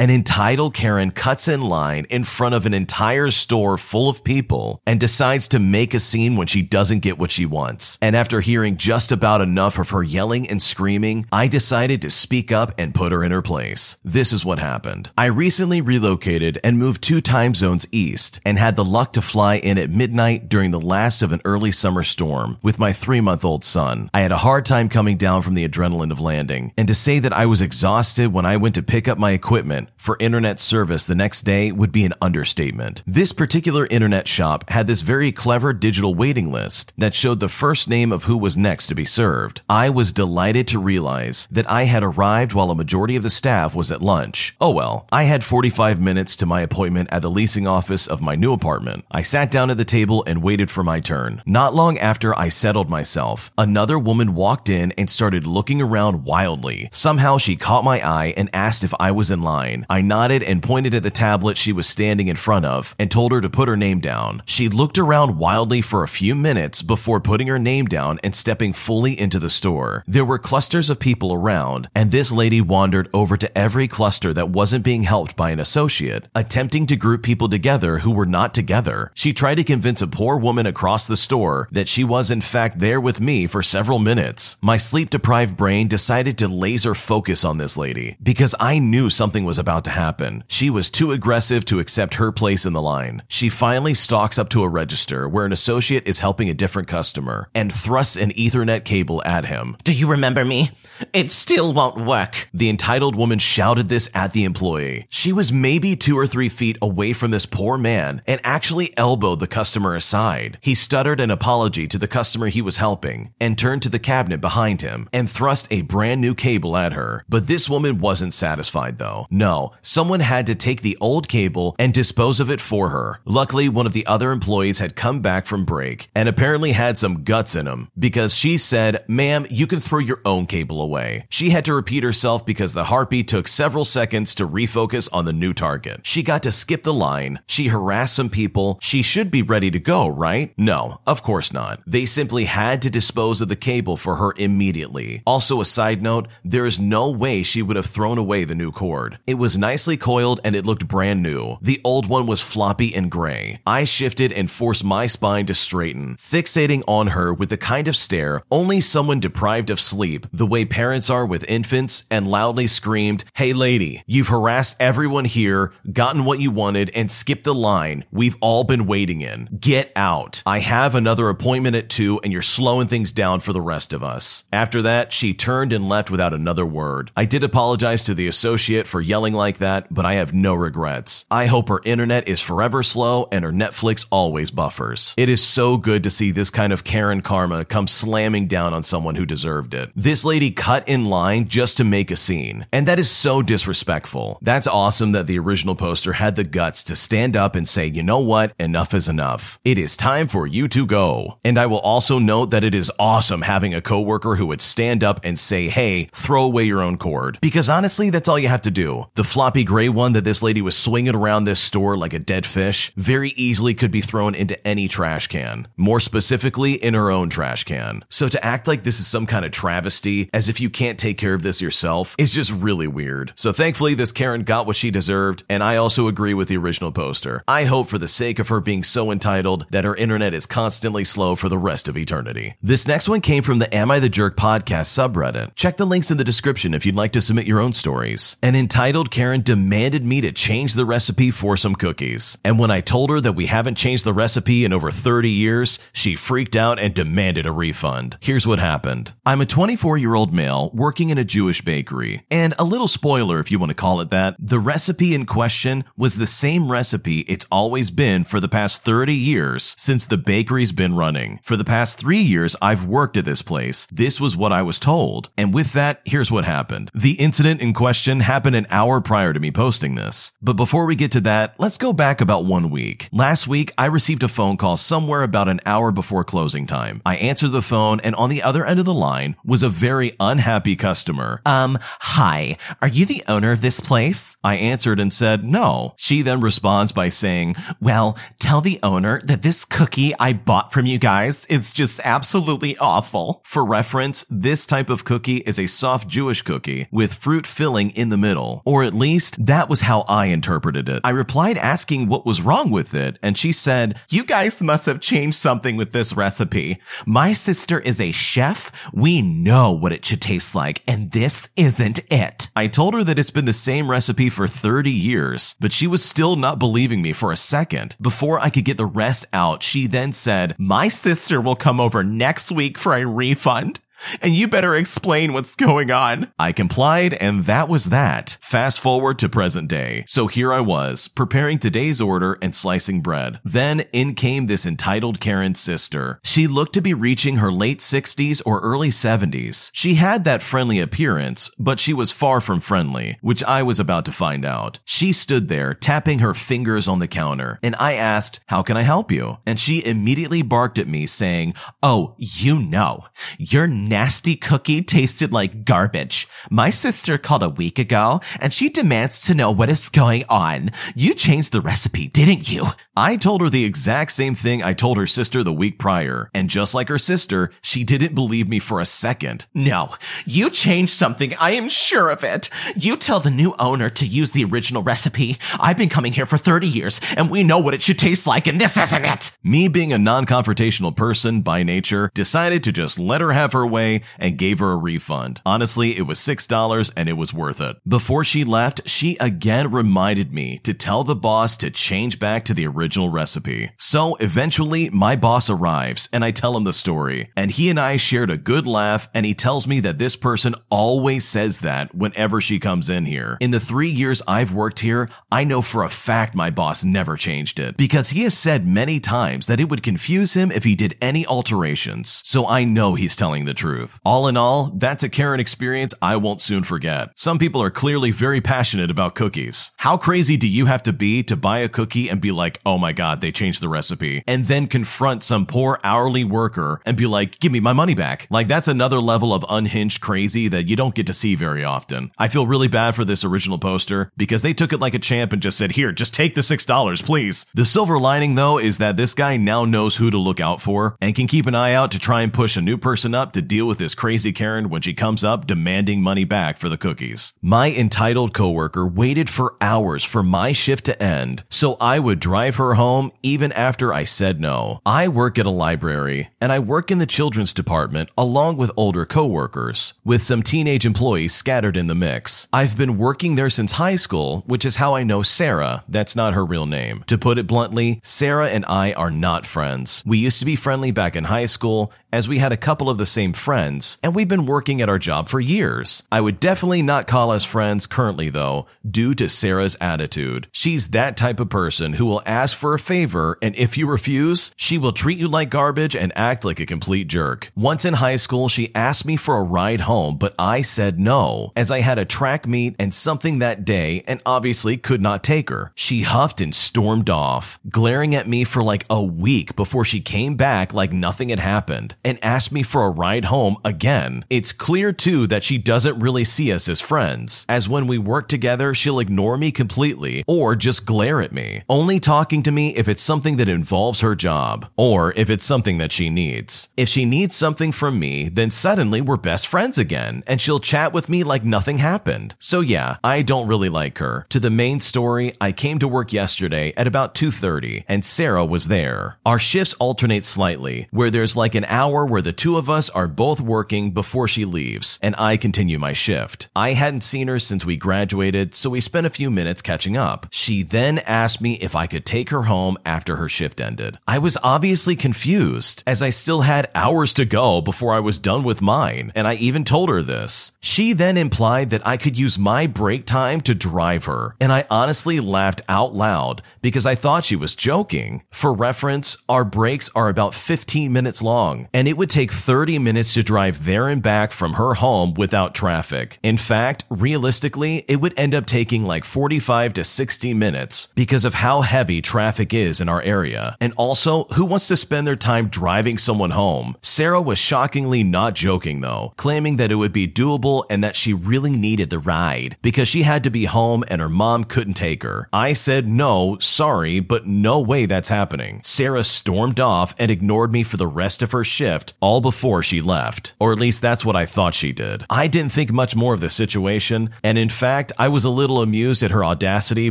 An entitled Karen cuts in line in front of an entire store full of people and decides to make a scene when she doesn't get what she wants. And after hearing just about enough of her yelling and screaming, I decided to speak up and put her in her place. This is what happened. I recently relocated and moved two time zones east and had the luck to fly in at midnight during the last of an early summer storm with my three month old son. I had a hard time coming down from the adrenaline of landing. And to say that I was exhausted when I went to pick up my equipment for internet service the next day would be an understatement. This particular internet shop had this very clever digital waiting list that showed the first name of who was next to be served. I was delighted to realize that I had arrived while a majority of the staff was at lunch. Oh well, I had 45 minutes to my appointment at the leasing office of my new apartment. I sat down at the table and waited for my turn. Not long after I settled myself, another woman walked in and started looking around wildly. Somehow she caught my eye and asked if I was in line. I nodded and pointed at the tablet she was standing in front of and told her to put her name down. She looked around wildly for a few minutes before putting her name down and stepping fully into the store. There were clusters of people around, and this lady wandered over to every cluster that wasn't being helped by an associate, attempting to group people together who were not together. She tried to convince a poor woman across the store that she was in fact there with me for several minutes. My sleep deprived brain decided to laser focus on this lady because I knew something was about to happen. She was too aggressive to accept her place in the line. She finally stalks up to a register where an associate is helping a different customer and thrusts an Ethernet cable at him. Do you remember me? It still won't work. The entitled woman shouted this at the employee. She was maybe two or three feet away from this poor man and actually elbowed the customer aside. He stuttered an apology to the customer he was helping and turned to the cabinet behind him and thrust a brand new cable at her. But this woman wasn't satisfied though. No, someone had to take the old cable and dispose of it for her. Luckily, one of the other employees had come back from break and apparently had some guts in him because she said, ma'am, you can throw your own cable away. She had to repeat herself because the harpy took several seconds to refocus on the new target. She got to skip the line. She harassed some people. She should be ready to go, right? No, of course not. They simply had to dispose of the cable for her immediately. Also, a side note, there is no way she would have thrown away the new cord. It was nicely coiled and it looked brand new. The old one was floppy and gray. I shifted and forced my spine to straighten, fixating on her with the kind of stare only someone deprived of sleep, the way parents are with infants, and loudly screamed, Hey lady, you've harassed everyone here, gotten what you wanted, and skipped the line we've all been waiting in. Get out. I have another appointment at 2 and you're slowing things down for the rest of us. After that, she turned and left without another word. I did apologize to the associate for yelling like that, but I have no regrets. I hope her internet is forever slow and her Netflix always buffers. It is so good to see this kind of Karen karma come slamming down on someone who deserved it. This lady cut in line just to make a scene, and that is so disrespectful. That's awesome that the original poster had the guts to stand up and say, you know what, enough is enough. It is time for you to go. And I will also note that it is awesome having a coworker who would stand up and say, hey, throw away your own cord. Because honestly, that's all you have to do. The floppy gray one that this lady was swinging around this store like a dead fish very easily could be thrown into any trash can. More specifically, in her own trash can. So to act like this is some kind of travesty, as if you can't take care of this yourself, is just really weird. So thankfully, this Karen got what she deserved, and I also agree with the original poster. I hope for the sake of her being so entitled that her internet is constantly slow for the rest of eternity. This next one came from the Am I the Jerk podcast subreddit. Check the links in the description if you'd like to submit your own stories. An entitled Karen demanded me to change the recipe for some cookies. And when I told her that we haven't changed the recipe in over 30 years, she freaked out and demanded a refund. Here's what happened. I'm a 24 year old male working in a Jewish bakery. And a little spoiler, if you want to call it that, the recipe in question was the same recipe it's always been for the past 30 years since the bakery's been running. For the past three years, I've worked at this place. This was what I was told. And with that, here's what happened. The incident in question happened an hour prior to me posting this. But before we get to that, let's go back about one week. Last week, I received a phone call somewhere about an hour before closing time. I answered the phone and on the other end of the line was a very unhappy customer. Um, hi, are you the owner of this place? I answered and said no. She then responds by saying, Well, tell the owner that this cookie I bought from you guys is just absolutely awful. For reference, this type of cookie is a soft Jewish cookie with fruit filling in the middle, or at least that was how I interpreted it. I replied asking what was wrong with it, and she said, You guys must have changed something with this recipe. My sister is a chef. We know what it should taste like, and this isn't it. I told her that it's been the same recipe for 30 years, but she was still not believing me for a second. Before I could get the rest out, she then said, My sister will come over next week for a refund and you better explain what's going on. I complied, and that was that. Fast forward to present day. So here I was, preparing today's order and slicing bread. Then in came this entitled Karen's sister. She looked to be reaching her late 60s or early 70s. She had that friendly appearance, but she was far from friendly, which I was about to find out. She stood there, tapping her fingers on the counter, and I asked, How can I help you? And she immediately barked at me, saying, Oh, you know, you're nasty cookie tasted like garbage. My sister called a week ago and she demands to know what is going on. You changed the recipe, didn't you? I told her the exact same thing I told her sister the week prior. And just like her sister, she didn't believe me for a second. No, you changed something. I am sure of it. You tell the new owner to use the original recipe. I've been coming here for 30 years and we know what it should taste like and this isn't it. Me being a non-confrontational person by nature decided to just let her have her way way and gave her a refund. Honestly, it was $6 and it was worth it. Before she left, she again reminded me to tell the boss to change back to the original recipe. So eventually, my boss arrives and I tell him the story. And he and I shared a good laugh and he tells me that this person always says that whenever she comes in here. In the three years I've worked here, I know for a fact my boss never changed it because he has said many times that it would confuse him if he did any alterations. So I know he's telling the truth All in all, that's a Karen experience I won't soon forget. Some people are clearly very passionate about cookies. How crazy do you have to be to buy a cookie and be like, oh my god, they changed the recipe, and then confront some poor hourly worker and be like, give me my money back? Like, that's another level of unhinged crazy that you don't get to see very often. I feel really bad for this original poster because they took it like a champ and just said, here, just take the $6, please. The silver lining, though, is that this guy now knows who to look out for and can keep an eye out to try and push a new person up to deal with this crazy Karen when she comes up demanding money back for the cookies. My entitled coworker waited for hours for my shift to end, so I would drive her home even after I said no. I work at a library and I work in the children's department along with older coworkers, with some teenage employees scattered in the mix. I've been working there since high school, which is how I know Sarah. That's not her real name. To put it bluntly, Sarah and I are not friends. We used to be friendly back in high school as we had a couple of the same friends, and we've been working at our job for years. I would definitely not call us friends currently, though, due to Sarah's attitude. She's that type of person who will ask for a favor, and if you refuse, she will treat you like garbage and act like a complete jerk. Once in high school, she asked me for a ride home, but I said no, as I had a track meet and something that day and obviously could not take her. She huffed and stormed off, glaring at me for like a week before she came back like nothing had happened and asked me for a ride home again. It's clear too that she doesn't really see us as friends, as when we work together, she'll ignore me completely or just glare at me, only talking to me if it's something that involves her job or if it's something that she needs. If she needs something from me, then suddenly we're best friends again and she'll chat with me like nothing happened. So yeah, I don't really like her. To the main story, I came to work yesterday at about 2:30 and Sarah was there. Our shifts alternate slightly, where there's like an hour hour where the two of us are both working before she leaves, and I continue my shift. I hadn't seen her since we graduated, so we spent a few minutes catching up. She then asked me if I could take her home after her shift ended. I was obviously confused, as I still had hours to go before I was done with mine, and I even told her this. She then implied that I could use my break time to drive her, and I honestly laughed out loud because I thought she was joking. For reference, our breaks are about 15 minutes long, and it would take 30 minutes to drive there and back from her home without traffic. In fact, realistically, it would end up taking like 45 to 60 minutes because of how heavy traffic is in our area. And also, who wants to spend their time driving someone home? Sarah was shockingly not joking though, claiming that it would be doable and that she really needed the ride because she had to be home and her mom couldn't take her. I said no, sorry, but no way that's happening. Sarah stormed off and ignored me for the rest of her shift shift all before she left. Or at least that's what I thought she did. I didn't think much more of the situation, and in fact, I was a little amused at her audacity,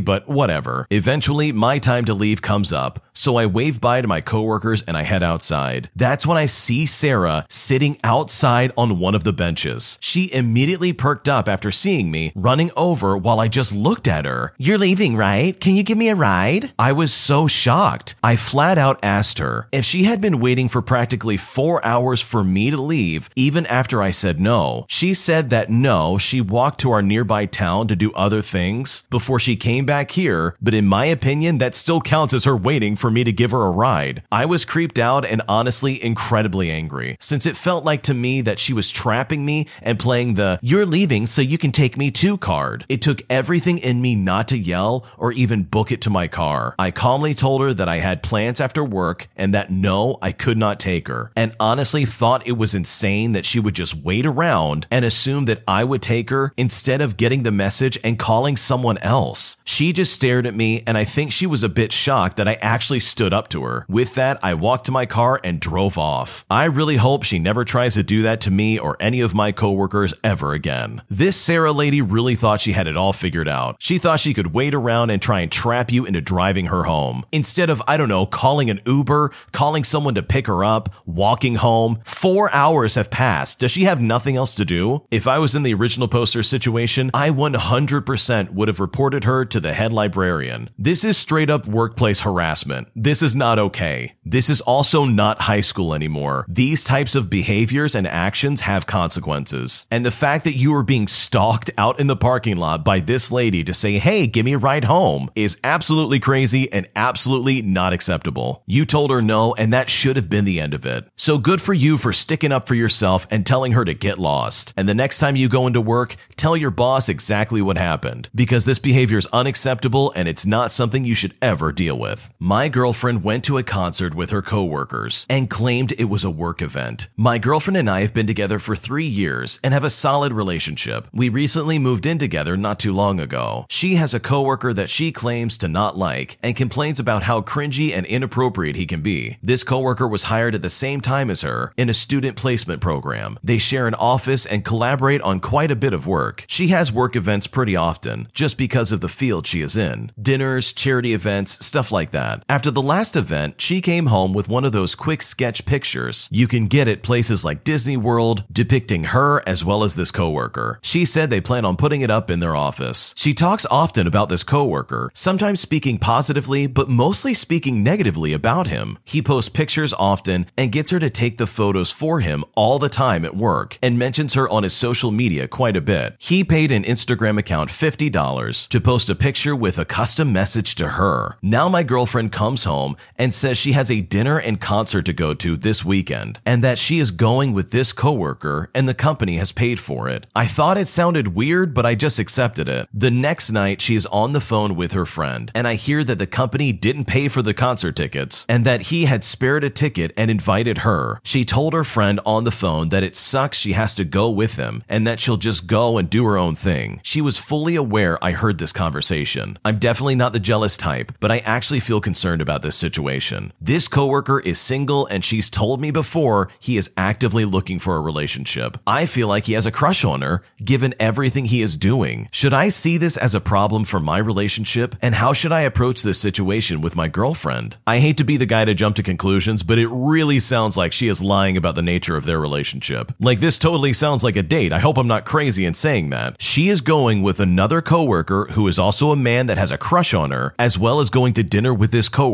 but whatever. Eventually, my time to leave comes up, so I wave bye to my coworkers and I head outside. That's when I see Sarah sitting outside on one of the benches. She immediately perked up after seeing me, running over while I just looked at her. You're leaving, right? Can you give me a ride? I was so shocked. I flat out asked her if she had been waiting for practically four hours for me to leave, even after I said no. She said that no, she walked to our nearby town to do other things before she came back here, but in my opinion, that still counts as her waiting for me to give her a ride. I was creeped out and honestly incredibly angry, since it felt like to me that she was trapping me and playing the you're leaving so you can take me too card. It took everything in me not to yell or even book it to my car. I calmly told her that I had plans after work and that no, I could not take her, and honestly thought it was insane that she would just wait around and assume that I would take her instead of getting the message and calling someone else. She just stared at me, and I think she was a bit shocked that I actually stood up to her. With that, I walked to my car and drove off. I really hope she never tries to do that to me or any of my coworkers ever again. This Sarah lady really thought she had it all figured out. She thought she could wait around and try and trap you into driving her home. Instead of, I don't know, calling an Uber, calling someone to pick her up, walking home, four hours have passed. Does she have nothing else to do? If I was in the original poster situation, I 100% would have reported her to the head librarian. This is straight up workplace harassment. This is not okay. This is also not high school anymore. These types of behaviors and actions have consequences. And the fact that you are being stalked out in the parking lot by this lady to say, hey, give me a ride home is absolutely crazy and absolutely not acceptable. You told her no, and that should have been the end of it. So good for you for sticking up for yourself and telling her to get lost. And the next time you go into work, tell your boss exactly what happened because this behavior is unacceptable and it's not something you should ever deal with. My girlfriend went to a concert with her coworkers and claimed it was a work event. My girlfriend and I have been together for three years and have a solid relationship. We recently moved in together not too long ago. She has a coworker that she claims to not like and complains about how cringy and inappropriate he can be. This coworker was hired at the same time as her in a student placement program. They share an office and collaborate on quite a bit of work. She has work events pretty often, just because of the field she is in. Dinners, charity events, stuff like that. After the last event, she came home with one of those quick sketch pictures you can get at places like Disney World depicting her as well as this coworker. She said they plan on putting it up in their office. She talks often about this coworker, sometimes speaking positively, but mostly speaking negatively about him. He posts pictures often and gets her to take the photos for him all the time at work and mentions her on his social media quite a bit. He paid an Instagram account $50 to post a picture with a custom message to her. Now my girlfriend comes home and says she has a dinner and concert to go to this weekend and that she is going with this coworker and the company has paid for it. I thought it sounded weird, but I just accepted it. The next night, she is on the phone with her friend and I hear that the company didn't pay for the concert tickets and that he had spared a ticket and invited her. She told her friend on the phone that it sucks she has to go with him and that she'll just go and do her own thing. She was fully aware I heard this conversation. I'm definitely not the jealous type, but I actually feel concerned about this situation. This coworker is single and she's told me before he is actively looking for a relationship. I feel like he has a crush on her given everything he is doing. Should I see this as a problem for my relationship and how should I approach this situation with my girlfriend? I hate to be the guy to jump to conclusions, but it really sounds like she is lying about the nature of their relationship. Like this totally sounds like a date. I hope I'm not crazy in saying that. She is going with another coworker who is also a man that has a crush on her, as well as going to dinner with this coworker,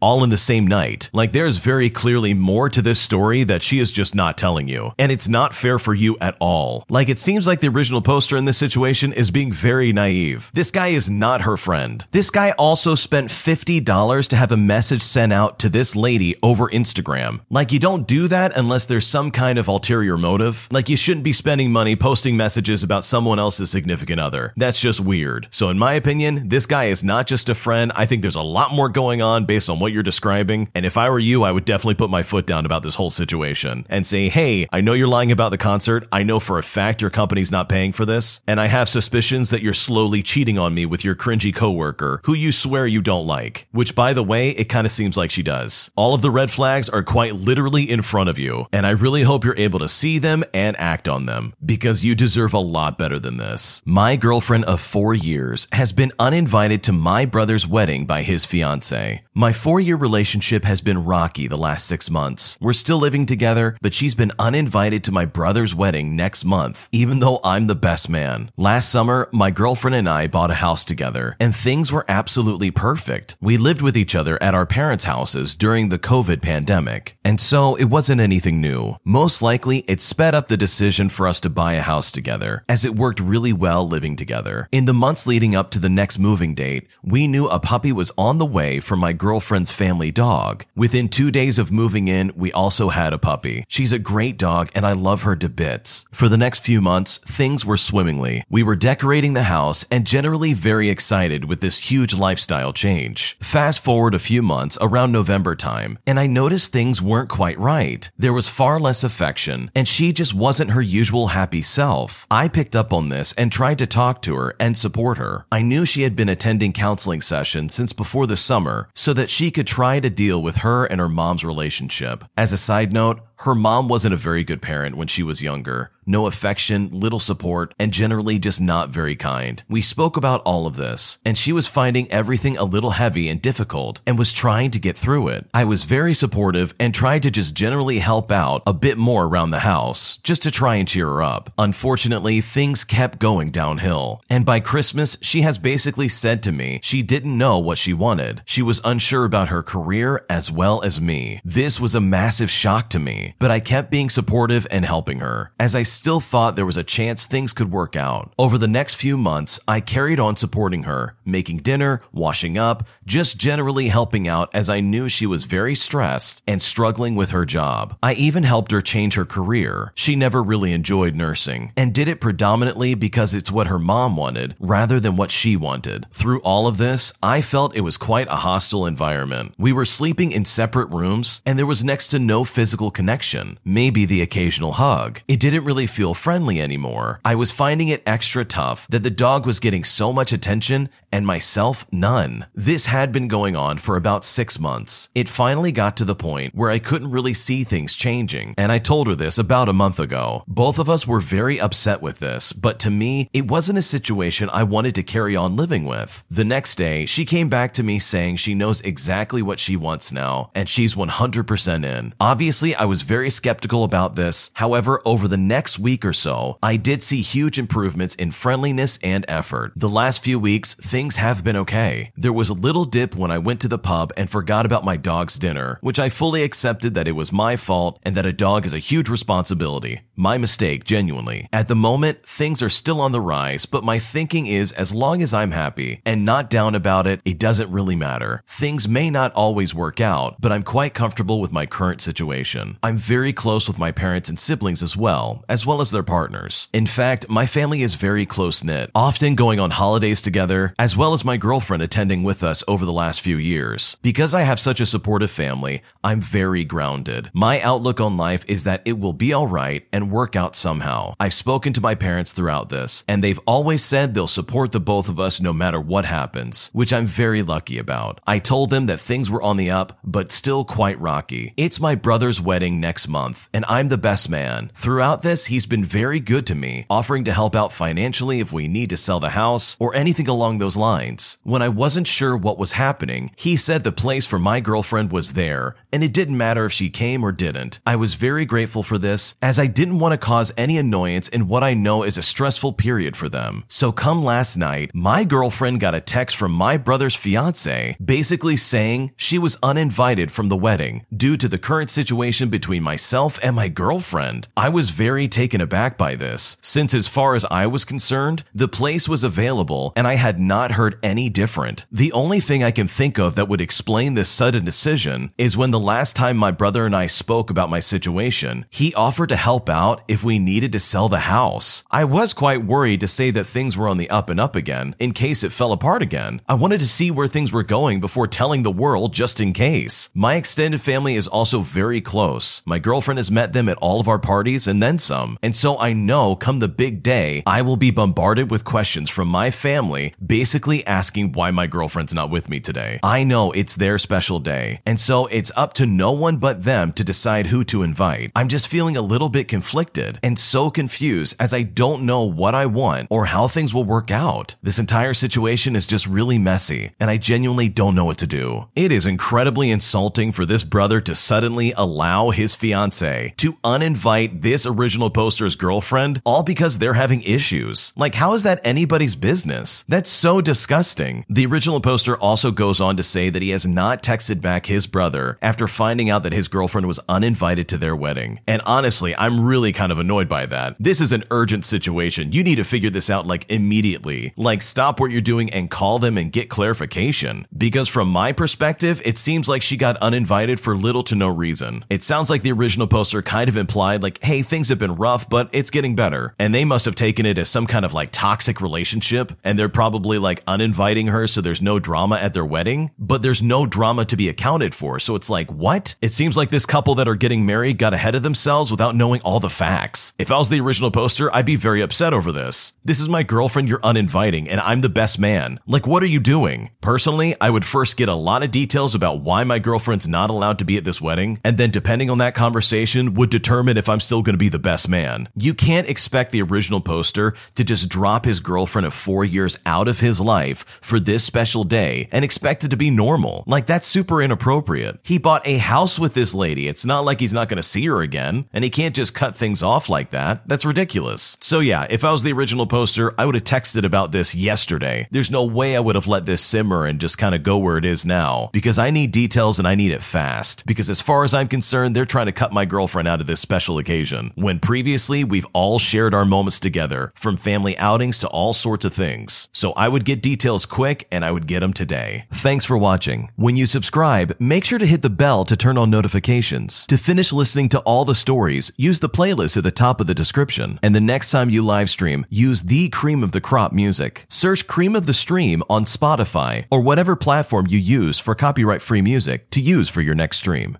all in the same night. Like there's very clearly more to this story that she is just not telling you. And it's not fair for you at all. Like it seems like the original poster in this situation is being very naive. This guy is not her friend. This guy also spent $50 to have a message sent out to this lady over Instagram. Like you don't do that unless there's some kind of ulterior motive. Like you shouldn't be spending money posting messages about someone else's significant other. That's just weird. So in my opinion, this guy is not just a friend. I think there's a lot more going on on based on what you're describing. And if I were you, I would definitely put my foot down about this whole situation and say, hey, I know you're lying about the concert. I know for a fact your company's not paying for this. And I have suspicions that you're slowly cheating on me with your cringy coworker who you swear you don't like. Which, by the way, it kind of seems like she does. All of the red flags are quite literally in front of you. And I really hope you're able to see them and act on them because you deserve a lot better than this. My girlfriend of four years has been uninvited to my brother's wedding by his fiance. My four year relationship has been rocky the last six months. We're still living together, but she's been uninvited to my brother's wedding next month, even though I'm the best man. Last summer, my girlfriend and I bought a house together, and things were absolutely perfect. We lived with each other at our parents' houses during the COVID pandemic, and so it wasn't anything new. Most likely, it sped up the decision for us to buy a house together, as it worked really well living together. In the months leading up to the next moving date, we knew a puppy was on the way for my girlfriend's family dog. Within two days of moving in, we also had a puppy. She's a great dog and I love her to bits. For the next few months, things were swimmingly. We were decorating the house and generally very excited with this huge lifestyle change. Fast forward a few months around November time, and I noticed things weren't quite right. There was far less affection, and she just wasn't her usual happy self. I picked up on this and tried to talk to her and support her. I knew she had been attending counseling sessions since before the summer so that she could try to deal with her and her mom's relationship. As a side note, her mom wasn't a very good parent when she was younger. No affection, little support, and generally just not very kind. We spoke about all of this, and she was finding everything a little heavy and difficult and was trying to get through it. I was very supportive and tried to just generally help out a bit more around the house, just to try and cheer her up. Unfortunately, things kept going downhill. And by Christmas, she has basically said to me she didn't know what she wanted. She was unsure about her career as well as me. This was a massive shock to me but I kept being supportive and helping her, as I still thought there was a chance things could work out. Over the next few months, I carried on supporting her, making dinner, washing up, just generally helping out as I knew she was very stressed and struggling with her job. I even helped her change her career. She never really enjoyed nursing and did it predominantly because it's what her mom wanted rather than what she wanted. Through all of this, I felt it was quite a hostile environment. We were sleeping in separate rooms and there was next to no physical connection maybe the occasional hug. It didn't really feel friendly anymore. I was finding it extra tough that the dog was getting so much attention and myself none. This had been going on for about six months. It finally got to the point where I couldn't really see things changing, and I told her this about a month ago. Both of us were very upset with this, but to me, it wasn't a situation I wanted to carry on living with. The next day, she came back to me saying she knows exactly what she wants now, and she's 100% in. Obviously, I was very skeptical about this. However, over the next week or so, I did see huge improvements in friendliness and effort. The last few weeks, things have been okay. There was a little dip when I went to the pub and forgot about my dog's dinner, which I fully accepted that it was my fault and that a dog is a huge responsibility. My mistake, genuinely. At the moment, things are still on the rise, but my thinking is as long as I'm happy and not down about it, it doesn't really matter. Things may not always work out, but I'm quite comfortable with my current situation. I'm very close with my parents and siblings as well, as well as their partners. In fact, my family is very close knit, often going on holidays together, as well as my girlfriend attending with us over the last few years. Because I have such a supportive family, I'm very grounded. My outlook on life is that it will be alright and work out somehow. I've spoken to my parents throughout this, and they've always said they'll support the both of us no matter what happens, which I'm very lucky about. I told them that things were on the up, but still quite rocky. It's my brother's wedding next month, and I'm the best man. Throughout this, he's been very good to me, offering to help out financially if we need to sell the house or anything along those lines. When I wasn't sure what was happening, he said the place for my girlfriend was there, and it didn't matter if she came or didn't. I was very grateful for this, as I didn't want to cause any annoyance in what I know is a stressful period for them. So come last night, my girlfriend got a text from my brother's fiance, basically saying she was uninvited from the wedding due to the current situation between myself and my girlfriend. I was very taken aback by this, since as far as I was concerned, the place was available and I had not heard any different. The only thing I can think of that would explain this sudden decision is when the last time my brother and I spoke about my situation, he offered to help out if we needed to sell the house. I was quite worried to say that things were on the up and up again in case it fell apart again. I wanted to see where things were going before telling the world just in case. My extended family is also very close. My girlfriend has met them at all of our parties and then some. And so I know come the big day, I will be bombarded with questions from my family basically asking why my girlfriend's not with me today. I know it's their special day. And so it's up to no one but them to decide who to invite. I'm just feeling a little bit conflicted and so confused as I don't know what I want or how things will work out. This entire situation is just really messy and I genuinely don't know what to do. It is incredibly insulting for this brother to suddenly allow his fiance to uninvite this original poster's girlfriend all because they're having issues. Like, how is that anybody's business? That's so disgusting. The original poster also goes on to say that he has not texted back his brother after finding out that his girlfriend was uninvited to their wedding. And honestly, I'm really kind of annoyed by that. This is an urgent situation. You need to figure this out like immediately. Like, stop what you're doing and call them and get clarification. Because from my perspective, it seems like she got uninvited for little to no reason. It sounds like the original poster kind of implied, like, hey, things have been rough, but it's getting better. And they must have taken it as some kind of like toxic relationship, and they're probably like uninviting her so there's no drama at their wedding, but there's no drama to be accounted for. So it's like, what? It seems like this couple that are getting married got ahead of themselves without knowing all the facts. If I was the original poster, I'd be very upset over this. This is my girlfriend you're uninviting, and I'm the best man. Like, what are you doing? Personally, I would first get a lot of details about why my girlfriend's not allowed to be at this wedding, and then depending on that conversation, would determine if I'm still going to be the best man. You can't expect the original poster to just drop his girlfriend of four years out of his life for this special day and expect it to be normal. Like, that's super inappropriate. He bought a house with this lady. It's not like he's not going to see her again, and he can't just cut things off like that. That's ridiculous. So, yeah, if I was the original poster, I would have texted about this yesterday. There's no way I would have let this simmer and just kind of go where it is now because I need details and I need it fast. Because as far as I'm concerned, they're trying to cut my girlfriend out of this special occasion when previously we've all shared our moments together from family outings to all sorts of things. So I would get details quick and I would get them today. Thanks for watching. When you subscribe, make sure to hit the bell to turn on notifications. To finish listening to all the stories, use the playlist at the top of the description. And the next time you live stream, use the cream of the crop music. Search cream of the stream on Spotify or whatever platform you use for copyright free music to use for your next stream.